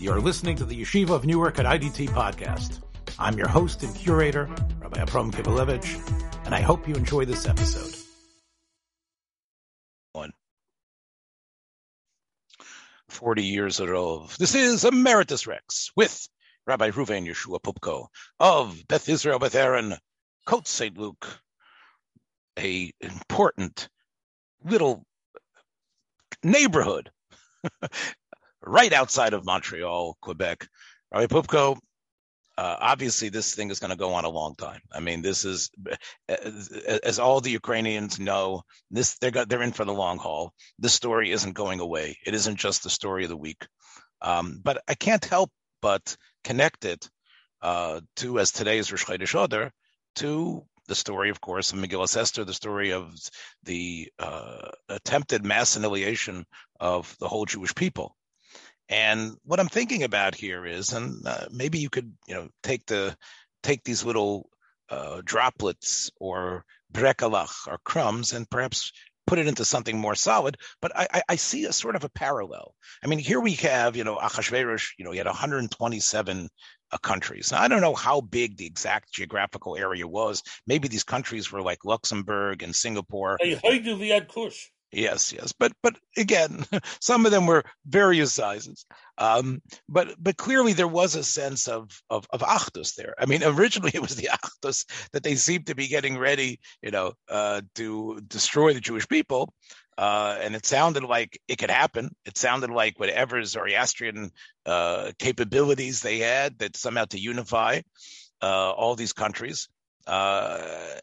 You're listening to the Yeshiva of Newark at IDT podcast. I'm your host and curator, Rabbi Abram Kibalevich, and I hope you enjoy this episode. One. 40 years of this is Emeritus Rex with Rabbi Ruven Yeshua Poupko of Beth Israel Beth Aaron, Côte St. Luc, a important little neighborhood right outside of Montreal, Quebec. Rabbi Poupko, uh, obviously this thing is going to go on a long time. I mean, this is, as, as all the Ukrainians know, this they're they're in for the long haul. This story isn't going away. It isn't just the story of the week. Um, but I can't help but connect it uh, to, as today is Rosh Chodesh Adar, to the story, of course, of Megillah Esther, the story of the uh, attempted mass annihilation of the whole Jewish people. And what I'm thinking about here is, and uh, maybe you could, you know, take the take these little uh, droplets or brekalach or crumbs and perhaps put it into something more solid. But I, I, see a sort of a parallel. I mean, here we have, you know, Achashverosh, you know, he had 127 uh, countries. Now, I don't know how big the exact geographical area was. Maybe these countries were like Luxembourg and Singapore. Hey. Yes, yes, but but again, some of them were various sizes. Um, but but clearly there was a sense of of of Achdus there. I mean, originally it was the Achdus that they seemed to be getting ready, you know, uh, to destroy the Jewish people. Uh, and it sounded like it could happen. It sounded like whatever Zoroastrian uh, capabilities they had, that somehow to unify uh, all these countries uh,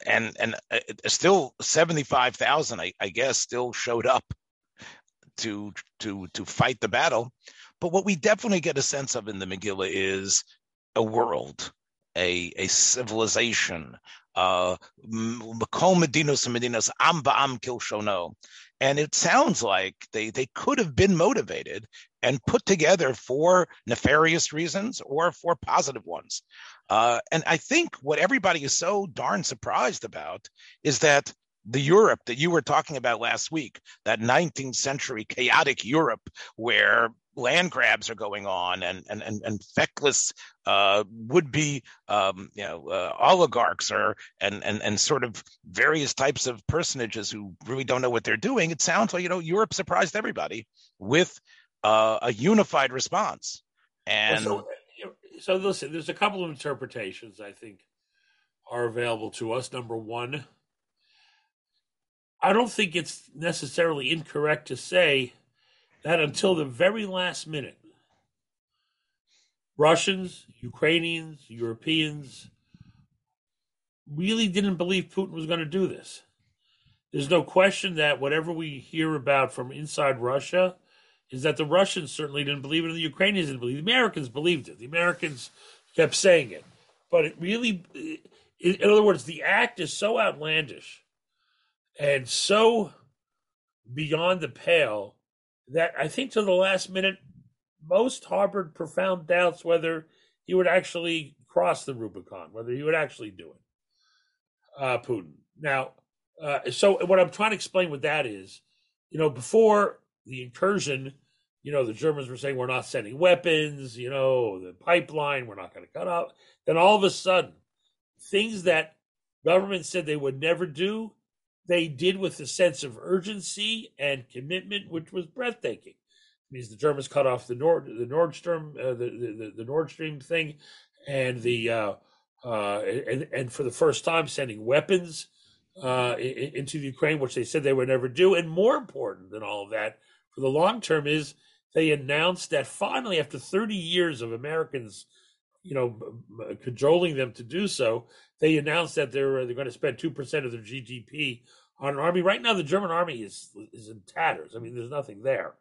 and and uh, still seventy five thousand, I, I guess, still showed up to to to fight the battle. But what we definitely get a sense of in the Megillah is a world, a a civilization, uh, Medinos Medinos Am Ba'am Kilshono. And it sounds like they, they could have been motivated and put together for nefarious reasons or for positive ones. Uh, and I think what everybody is so darn surprised about is that the Europe that you were talking about last week, that 19th century chaotic Europe where land grabs are going on and and and, and feckless uh, would be um, you know uh, oligarchs or and and and sort of various types of personages who really don't know what they're doing. It sounds like you know Europe surprised everybody with uh, a unified response. And well, so, so listen, there's a couple of interpretations I think are available to us. Number one. I don't think it's necessarily incorrect to say that until the very last minute, Russians, Ukrainians, Europeans really didn't believe Putin was going to do this. There's no question that whatever we hear about from inside Russia is that the Russians certainly didn't believe it, and the Ukrainians didn't believe it. The Americans believed it. The Americans kept saying it. But it really, in other words, the act is so outlandish and so beyond the pale that I think to the last minute, most harbored profound doubts whether he would actually cross the Rubicon, whether he would actually do it, uh, Putin. Now, uh, so what I'm trying to explain with that is, you know, before the incursion, you know, the Germans were saying we're not sending weapons, you know, the pipeline, we're not going to cut out. Then all of a sudden, things that government said they would never do they did with a sense of urgency and commitment, which was breathtaking. It means the Germans cut off the Nord, the Nordstrom, uh, the, the the Nord Stream thing, and the uh, uh, and and for the first time sending weapons uh, into the Ukraine, which they said they would never do. And more important than all of that, for the long term, is they announced that finally, after 30 years of Americans, you know, cajoling them to do so, they announced that they're they're going to spend two percent of their GDP on an army. Right now, the German army is is in tatters. I mean, there's nothing there,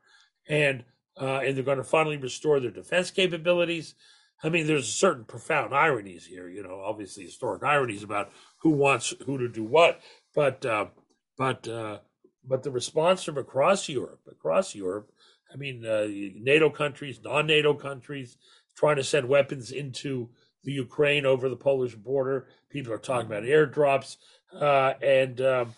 and uh, and they're going to finally restore their defense capabilities. I mean, there's certain profound ironies here. You know, obviously historic ironies about who wants who to do what, but uh, but uh, but the response from across Europe, across Europe, I mean, uh, NATO countries, non-NATO countries, trying to send weapons into the Ukraine over the Polish border. People are talking about airdrops, uh, and um,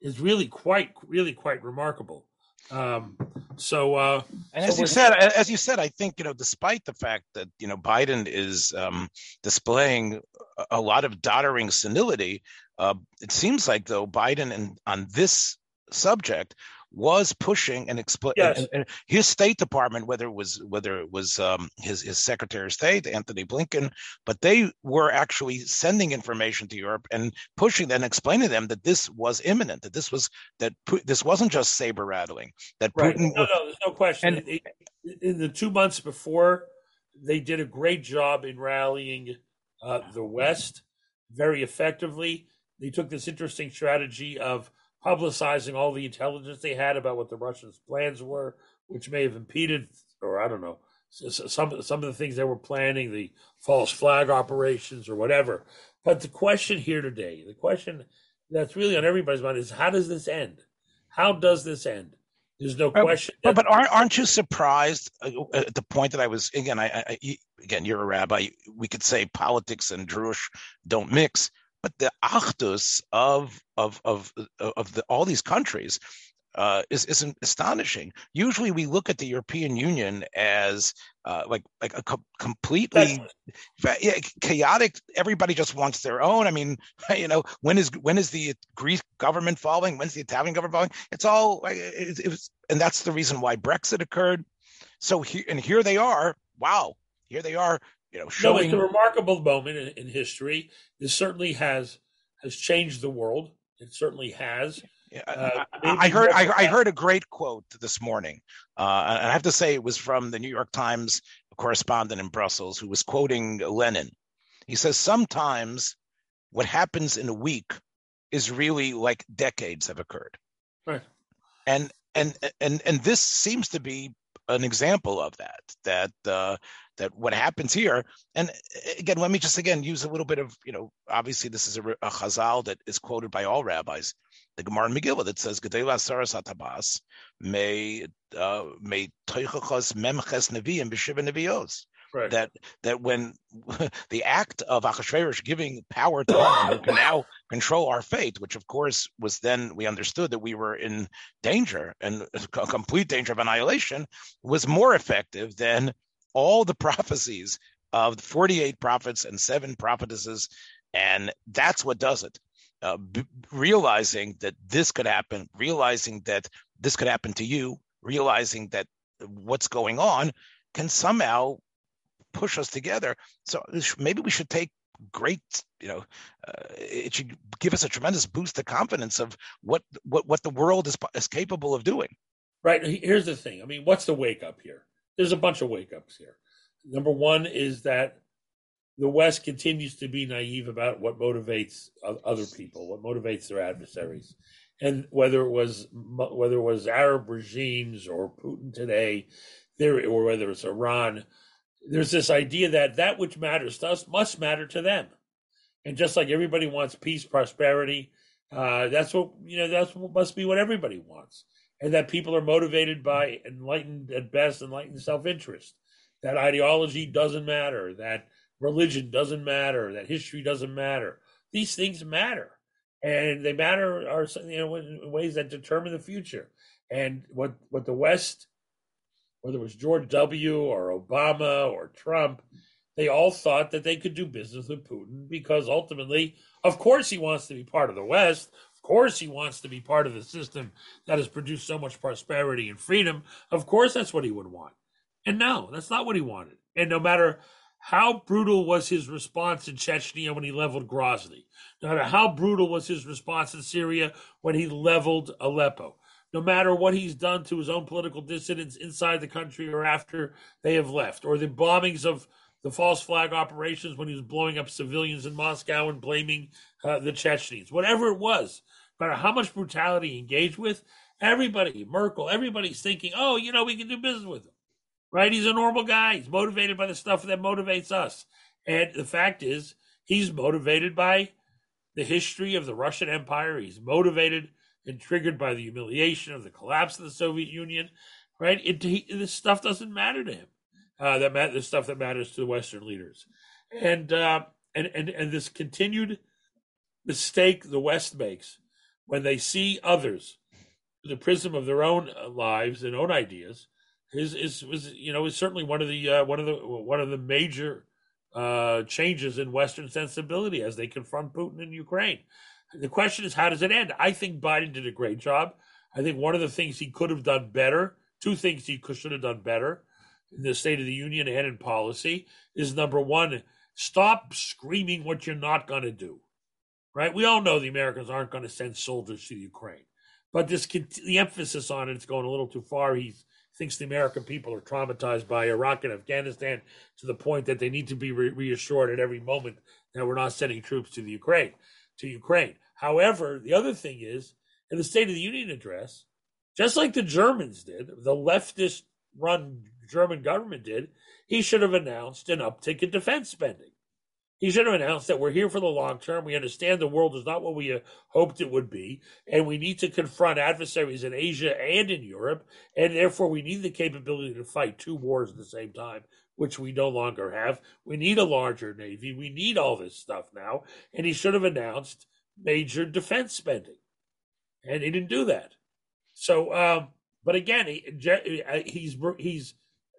is really quite, really quite remarkable. Um, so, uh, and so as you said, as you said, I think you know, despite the fact that you know Biden is um, displaying a- a lot of doddering senility, uh, it seems like though Biden and on this subject was pushing and explain Yes. and, and his State Department, whether it was whether it was um, his his Secretary of State Antony Blinken, but they were actually sending information to Europe and pushing and explaining to them that this was imminent, that this was that this wasn't just saber rattling, that Right. Putin No, no, there's no question. And- In- in the two months before, they did a great job in rallying uh, the West very effectively. They took this interesting strategy of publicizing all the intelligence they had about what the Russians' plans were, which may have impeded, or I don't know, some some of the things they were planning, the false flag operations or whatever. But the question here today, the question that's really on everybody's mind is how does this end? How does this end? There's no question. But, but aren't aren't you surprised uh, at the point that I was again? I, I again, you're a rabbi. We could say politics and Jewish don't mix, but the achdus of of of of the, all these countries uh, is is astonishing. Usually, we look at the European Union as uh, like like a co- completely chaotic. Everybody just wants their own. I mean, you know, when is when is the Greek government falling? When's the Italian government falling? It's all like, it, it was, and that's the reason why Brexit occurred. So here and here they are. Wow, here they are. You know, no, it's a remarkable moment in, in history. This certainly has has changed the world. It certainly has. Uh, I, I heard I, I heard a great quote this morning, uh, and I have to say it was from the New York Times correspondent in Brussels who was quoting Lenin. He says sometimes what happens in a week is really like decades have occurred, Right. and and and and this seems to be an example of that. That uh, that what happens here, and again, let me just again use a little bit of you know, obviously this is a, a chazal that is quoted by all rabbis the Gemara in Megillah that says Gedei Lasaras Atabas may uh, may Toichachos Memches Neviim B'Shiva Nevios. Right. That that when the act of Achashverosh giving power to who can now control our fate, which of course was then we understood that we were in danger and a complete danger of annihilation, was more effective than all the prophecies of 48 prophets and seven prophetesses, and that's what does it uh, b- realizing that this could happen, realizing that this could happen to you, realizing that what's going on can somehow push us together. So maybe we should take great, you know, uh, it should give us a tremendous boost of confidence of what what what the world is is capable of doing. Right. Here's the thing. I mean, what's the wake up here? There's a bunch of wake ups here. Number one is that the West continues to be naive about what motivates other people, what motivates their adversaries, and whether it was whether it was Arab regimes or Putin today, there or whether it's Iran, there's this idea that that which matters to us must matter to them, and just like everybody wants peace, prosperity, uh, that's what you know. That's what must be what everybody wants and that people are motivated by enlightened at best enlightened self-interest. That ideology doesn't matter that religion doesn't matter that history doesn't matter. These things matter and they matter are you know in ways that determine the future. And what what the west whether it was george w or obama or trump they all thought that they could do business with putin because ultimately of course he wants to be part of the west course, he wants to be part of the system that has produced so much prosperity and freedom. Of course, that's what he would want. And no, that's not what he wanted. And no matter how brutal was his response in Chechnya when he leveled Grozny, no matter how brutal was his response in Syria when he leveled Aleppo, no matter what he's done to his own political dissidents inside the country or after they have left, or the bombings of the false flag operations when he was blowing up civilians in Moscow and blaming uh, the Chechens, whatever it was, no matter how much brutality he engaged with, everybody, Merkel, everybody's thinking, oh, you know, we can do business with him, right? He's a normal guy. He's motivated by the stuff that motivates us. And the fact is, he's motivated by the history of the Russian Empire. He's motivated and triggered by the humiliation of the collapse of the Soviet Union, right? It, he, this stuff doesn't matter to him. Uh, that the stuff that matters to the Western leaders, and uh, and and and this continued mistake the West makes when they see others through the prism of their own uh, lives and own ideas is is was you know is certainly one of the uh, one of the one of the major uh, changes in Western sensibility as they confront Putin in Ukraine. The question is, how does it end? I think Biden did a great job. I think one of the things he could have done better, two things he should have done better in the State of the Union and in policy is number one, stop screaming what you're not going to do. Right? We all know the Americans aren't going to send soldiers to Ukraine, but this the emphasis on it is going a little too far. He thinks the American people are traumatized by Iraq and Afghanistan to the point that they need to be re- reassured at every moment that we're not sending troops to the Ukraine. To Ukraine. However, the other thing is in the State of the Union address, just like the Germans did, the leftist run German government did, he should have announced an uptick in defense spending. He should have announced that we're here for the long term. We understand the world is not what we uh, hoped it would be, and we need to confront adversaries in Asia and in Europe, and therefore we need the capability to fight two wars at the same time, which we no longer have. We need a larger navy. We need all this stuff now, and he should have announced major defense spending, and he didn't do that. So, um, but again, he, uh, he's he's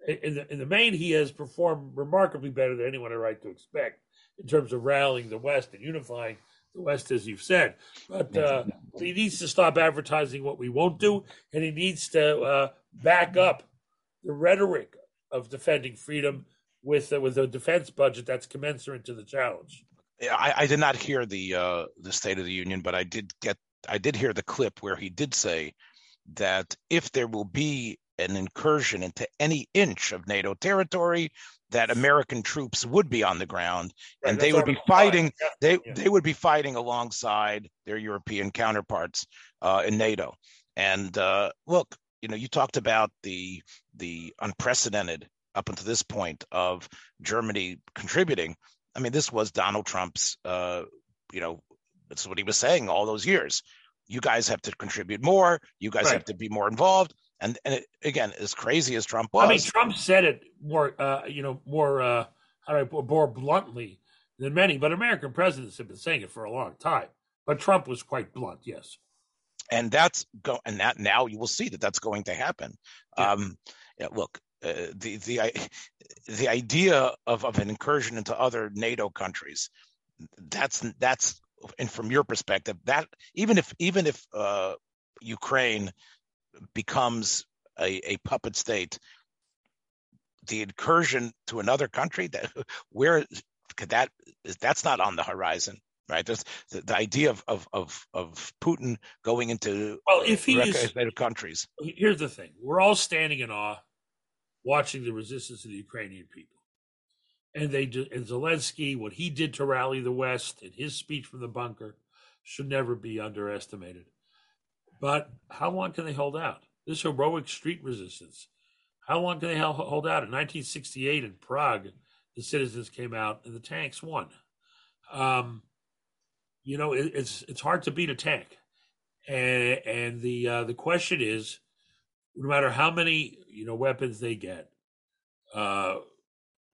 in the in the main he has performed remarkably better than anyone had right to expect in terms of rallying the West and unifying the West, as you've said. But uh, he needs to stop advertising what we won't do, and he needs to uh, back up the rhetoric of defending freedom with uh, with a defense budget that's commensurate to the challenge. I, I did not hear the uh, the State of the Union, but I did get I did hear the clip where he did say that if there will be an incursion into any inch of NATO territory, that American troops would be on the ground right, and they would be fighting. Yeah, they yeah. they would be fighting alongside their European counterparts uh, in NATO. And uh, look, you know, you talked about the the unprecedented up until this point of Germany contributing. I mean, this was Donald Trump's. Uh, you know, that's what he was saying all those years. You guys have to contribute more. You guys right. have to be more involved. And and it, again, as crazy as Trump was, I mean, Trump said it more, uh, you know, more uh, how do I put more bluntly than many. But American presidents have been saying it for a long time. But Trump was quite blunt, yes. And that's go and that now you will see that that's going to happen. Yeah. Um, yeah, look, uh, the the the idea of, of an incursion into other NATO countries that's that's and from your perspective that even if even if uh, Ukraine becomes a, a puppet state, the incursion to another country that where could that that's not on the horizon right? There's the, the idea of, of of of putin going into well if he is countries. Here's the thing. We're all standing in awe watching the resistance of the ukrainian people. And they and zelensky what he did to rally the west in his speech from the bunker should never be underestimated but how long can they hold out? This heroic street resistance. How long can they hold out? In 1968 in Prague, the citizens came out and the tanks won. Um, you know, it, it's it's hard to beat a tank, and and the uh, the question is, no matter how many you know weapons they get uh,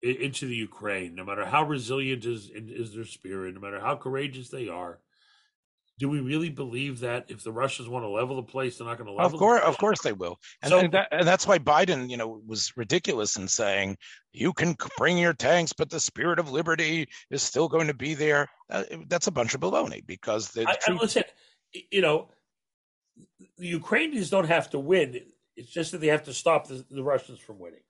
into the Ukraine, no matter how resilient is is their spirit, no matter how courageous they are, do we really believe that if the Russians want to level the place, they're not going to level? Of course, of course they will, and, so, and, that, and, that's why Biden, you know, was ridiculous in saying you can bring your tanks, but the spirit of liberty is still going to be there. Uh, that's a bunch of baloney because the I, truth... I listen, you know, the Ukrainians don't have to win. It's just that they have to stop the, the Russians from winning.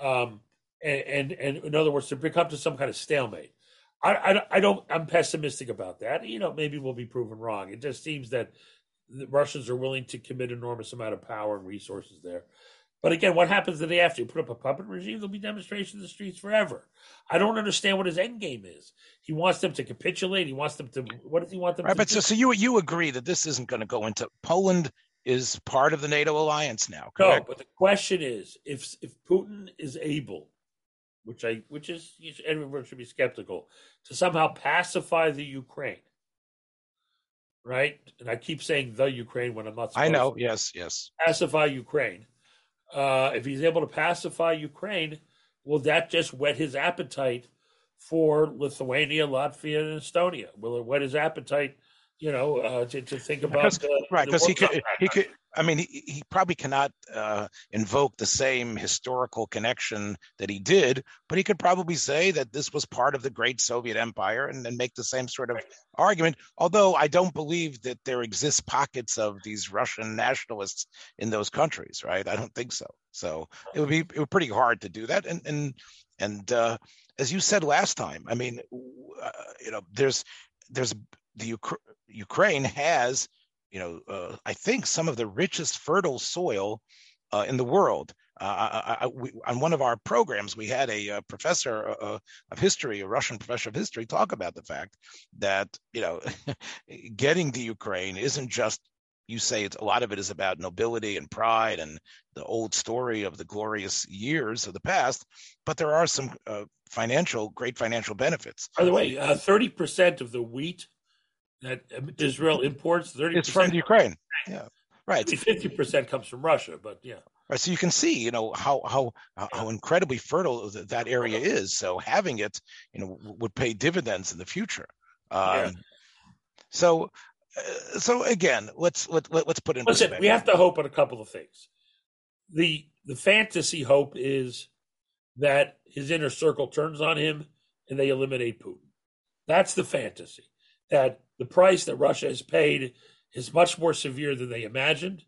Um, and, and and in other words, to come to some kind of stalemate. I, I, I don't. I'm pessimistic about that. You know, maybe we'll be proven wrong. It just seems that the Russians are willing to commit enormous amount of power and resources there. But again, what happens the day after you put up a puppet regime? There'll be demonstrations in the streets forever. I don't understand what his end game is. He wants them to capitulate. He wants them to. What does he want them right, to but do? So, so you you agree that this isn't going to go into Poland is part of the NATO alliance now? Correct? No, but the question is, if if Putin is able which I which is everyone should be skeptical, to somehow pacify the Ukraine. Right? And I keep saying the Ukraine when I'm not I know, to. yes, yes. Pacify Ukraine. Uh, if he's able to pacify Ukraine, will that just whet his appetite for Lithuania, Latvia, and Estonia? Will it whet his appetite you know, uh, to, to think about right because he could he could. I mean, he, he probably cannot uh, invoke the same historical connection that he did, but he could probably say that this was part of the great Soviet Empire and, and make the same sort of argument. Although I don't believe that there exist pockets of these Russian nationalists in those countries, right? I don't think so. So it would be it would be pretty hard to do that. And and and uh, as you said last time, I mean, uh, you know, there's there's the Ukraine has, you know, uh, I think some of the richest fertile soil uh, in the world. Uh, I, I, we, on one of our programs, we had a, a uh, professor uh, uh, of history, a Russian professor of history, talk about the fact that you know, getting the Ukraine isn't just you say a lot of it is about nobility and pride and the old story of the glorious years of the past, but there are some uh, financial, great financial benefits. By the way, thirty percent of the wheat that Israel imports thirty. It's from Ukraine. Yeah, right. Fifty percent comes from Russia, but yeah. Right, so you can see, you know, how how how incredibly fertile that area is. So having it, you know, would pay dividends in the future. Um, yeah. So, uh, so again, let's let, let us put in. Listen, we have to hope on a couple of things. The the fantasy hope is that his inner circle turns on him and they eliminate Putin. That's the fantasy. That the price that Russia has paid is much more severe than they imagined.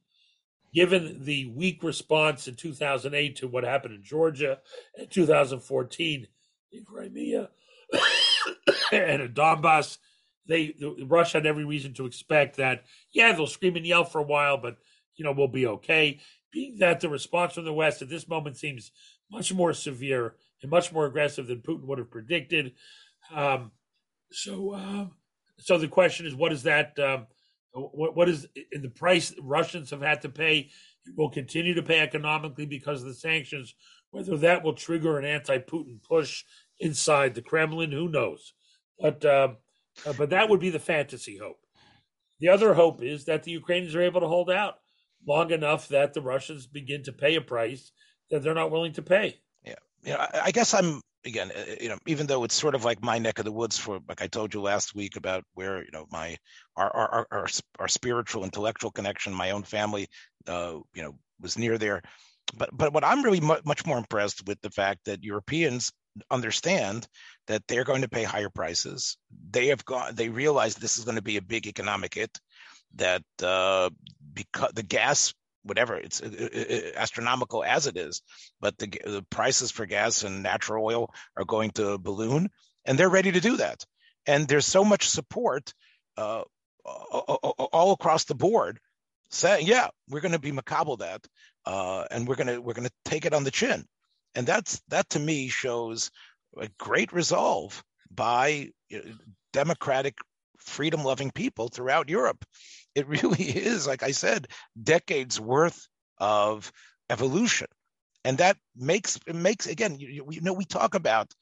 Given the weak response in 2008 to what happened in Georgia, in 2014 in Crimea, and in Donbass, they Russia had every reason to expect that. Yeah, they'll scream and yell for a while, but you know we'll be okay. Being that the response from the West at this moment seems much more severe and much more aggressive than Putin would have predicted. Um, so, um, so the question is, what is that? Um, what, what is in the price Russians have had to pay? Will continue to pay economically because of the sanctions. Whether that will trigger an anti-Putin push inside the Kremlin, who knows? But um, uh, but that would be the fantasy hope. The other hope is that the Ukrainians are able to hold out long enough that the Russians begin to pay a price that they're not willing to pay. Yeah, you know, I, I guess I'm again, uh, uh, you know, even though it's sort of like my neck of the woods for, like I told you last week about where, you know, my, our, our, our, our spiritual, intellectual connection, my own family, uh, you know, was near there. But, but what I'm really mu- much more impressed with the fact that Europeans understand that they're going to pay higher prices. They have gone, they realize this is going to be a big economic hit that, uh, because the gas whatever it's uh, uh, uh, astronomical as it is but the, the prices for gas and natural oil are going to balloon and they're ready to do that. And there's so much support uh, all across the board saying yeah we're going to be macabre that uh, and we're going to we're going to take it on the chin. And that's that to me shows a great resolve by democratic freedom loving people throughout europe it really is, like I said, decades worth of evolution. And that makes it makes again, you, you know, we talk about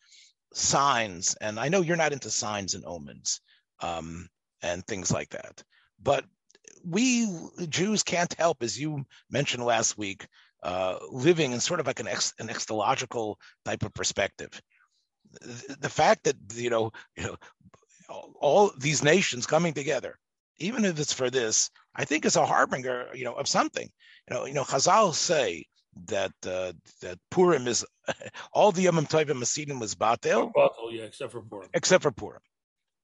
signs, and I know you're not into signs and omens um, and things like that, but we Jews can't help, as you mentioned last week, uh, living in sort of like an ex, an eschatological type of perspective. The, the fact that you know, you know, all these nations coming together even if it's for this, I think it's a harbinger, you know, of something. You know, you know, Chazal say that uh, that Purim is all the Yom Tovim Hasidim was Batel. Batel, yeah, except for Purim. Except for Purim,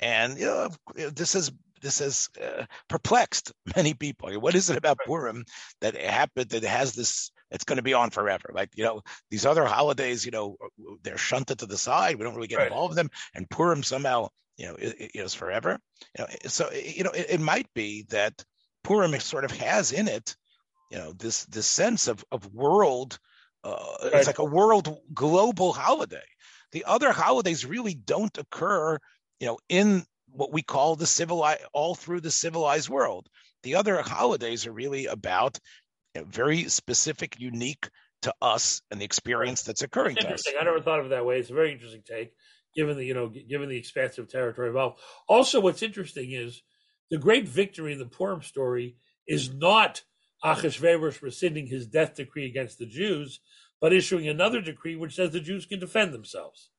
and you know, this is this has uh, perplexed many people. What is it about Purim that happened that has this? It's going to be on forever. Like you know, these other holidays, you know, they're shunted to the side. We don't really get right. involved in them, and Purim somehow you know, it, it is forever. You know, so you know, it, it, might be that Purim sort of has in it, you know, this this sense of of world. Uh, right. It's like a world global holiday. The other holidays really don't occur, you know, in what we call the civilized all through the civilized world. The other holidays are really about very specific, unique to us and the experience that's occurring to us. I never thought of it that way. It's a very interesting take given the you know given the expansive territory involved. Also, what's interesting is the great victory in the Purim story is not Achashverosh rescinding his death decree against the Jews, but issuing another decree which says the Jews can defend themselves.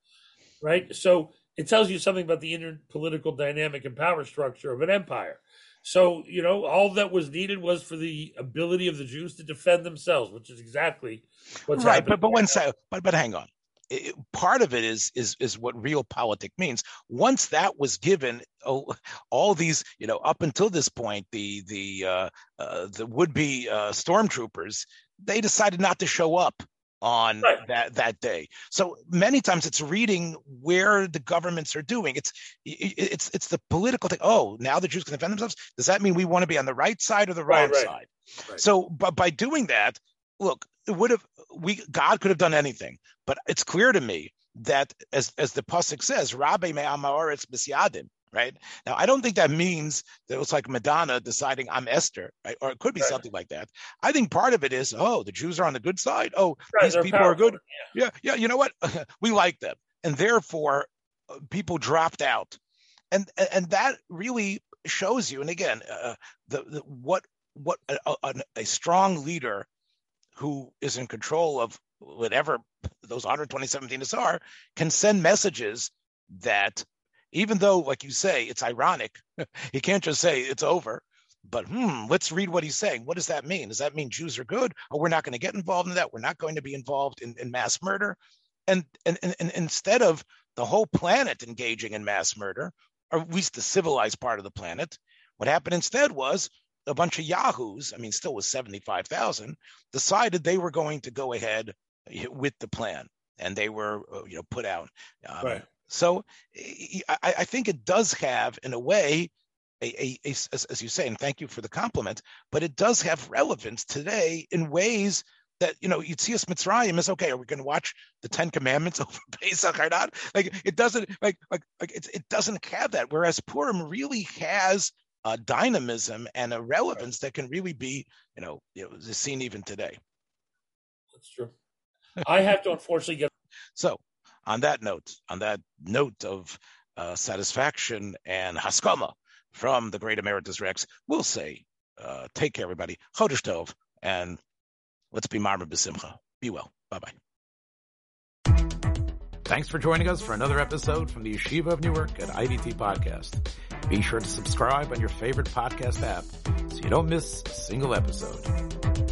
Right. So it tells you something about the inner political dynamic and power structure of an empire. So, you know, all that was needed was for the ability of the Jews to defend themselves, which is exactly what's right. But but when so but but hang on. It, part of it is is is what realpolitik means. Once that was given, oh, all these you know up until this point, the the uh, uh, the would be uh, stormtroopers they decided not to show up on Right. that that day. So many times it's reading where the governments are doing. It's it's it's the political thing. Oh, now the Jews can defend themselves. Does that mean we want to be on the right side or the wrong right. side? Right. So, but by doing that, look, it would have we God could have done anything, but it's clear to me that as as the pasuk says, Rabbe me amaoretz bisyadim. Right now, I don't think that means that it was like Madonna deciding I'm Esther, right? Or it could be Right. something like that. I think part of it is, oh, the Jews are on the good side. Oh, Right, these people are good. powerful, Yeah, yeah. You know what? we like them, and therefore, uh, people dropped out, and and that really shows you. And again, uh, the, the what what a, a, a strong leader who is in control of whatever those 127 dinas are can send messages that even though like you say it's ironic he can't just say it's over but hmm let's read what he's saying. What does that mean? Does that mean jews are good? Or we're not going to get involved in that. We're not going to be involved in, in mass murder. And, and, and, and instead of the whole planet engaging in mass murder or at least the civilized part of the planet what happened instead was a bunch of yahoos, I mean, still was 75,000, decided they were going to go ahead with the plan. And they were, uh, you know, put out. Um, Right. So I, I think it does have, in a way, a, a, a- as, as you say, and thank you for the compliment, but it does have relevance today in ways that, you know, Yitzias Mitzrayim is okay. Are we going to watch the Ten Commandments over Pesach or not? Like it doesn't, like, like, like it, it doesn't have that. Whereas Purim really has a dynamism and a relevance that can really be, you know, you know, seen even today. That's true. I have to unfortunately get. So, on that note, on that note of uh, satisfaction and haskama from the great Emeritus Rex, we'll say, uh, take care, everybody. Chodesh Tov, and let's be marma b'simcha. Be well. Bye bye. Thanks for joining us for another episode from the Yeshiva of Newark at IDT Podcast. Be sure to subscribe on your favorite podcast app so you don't miss a single episode.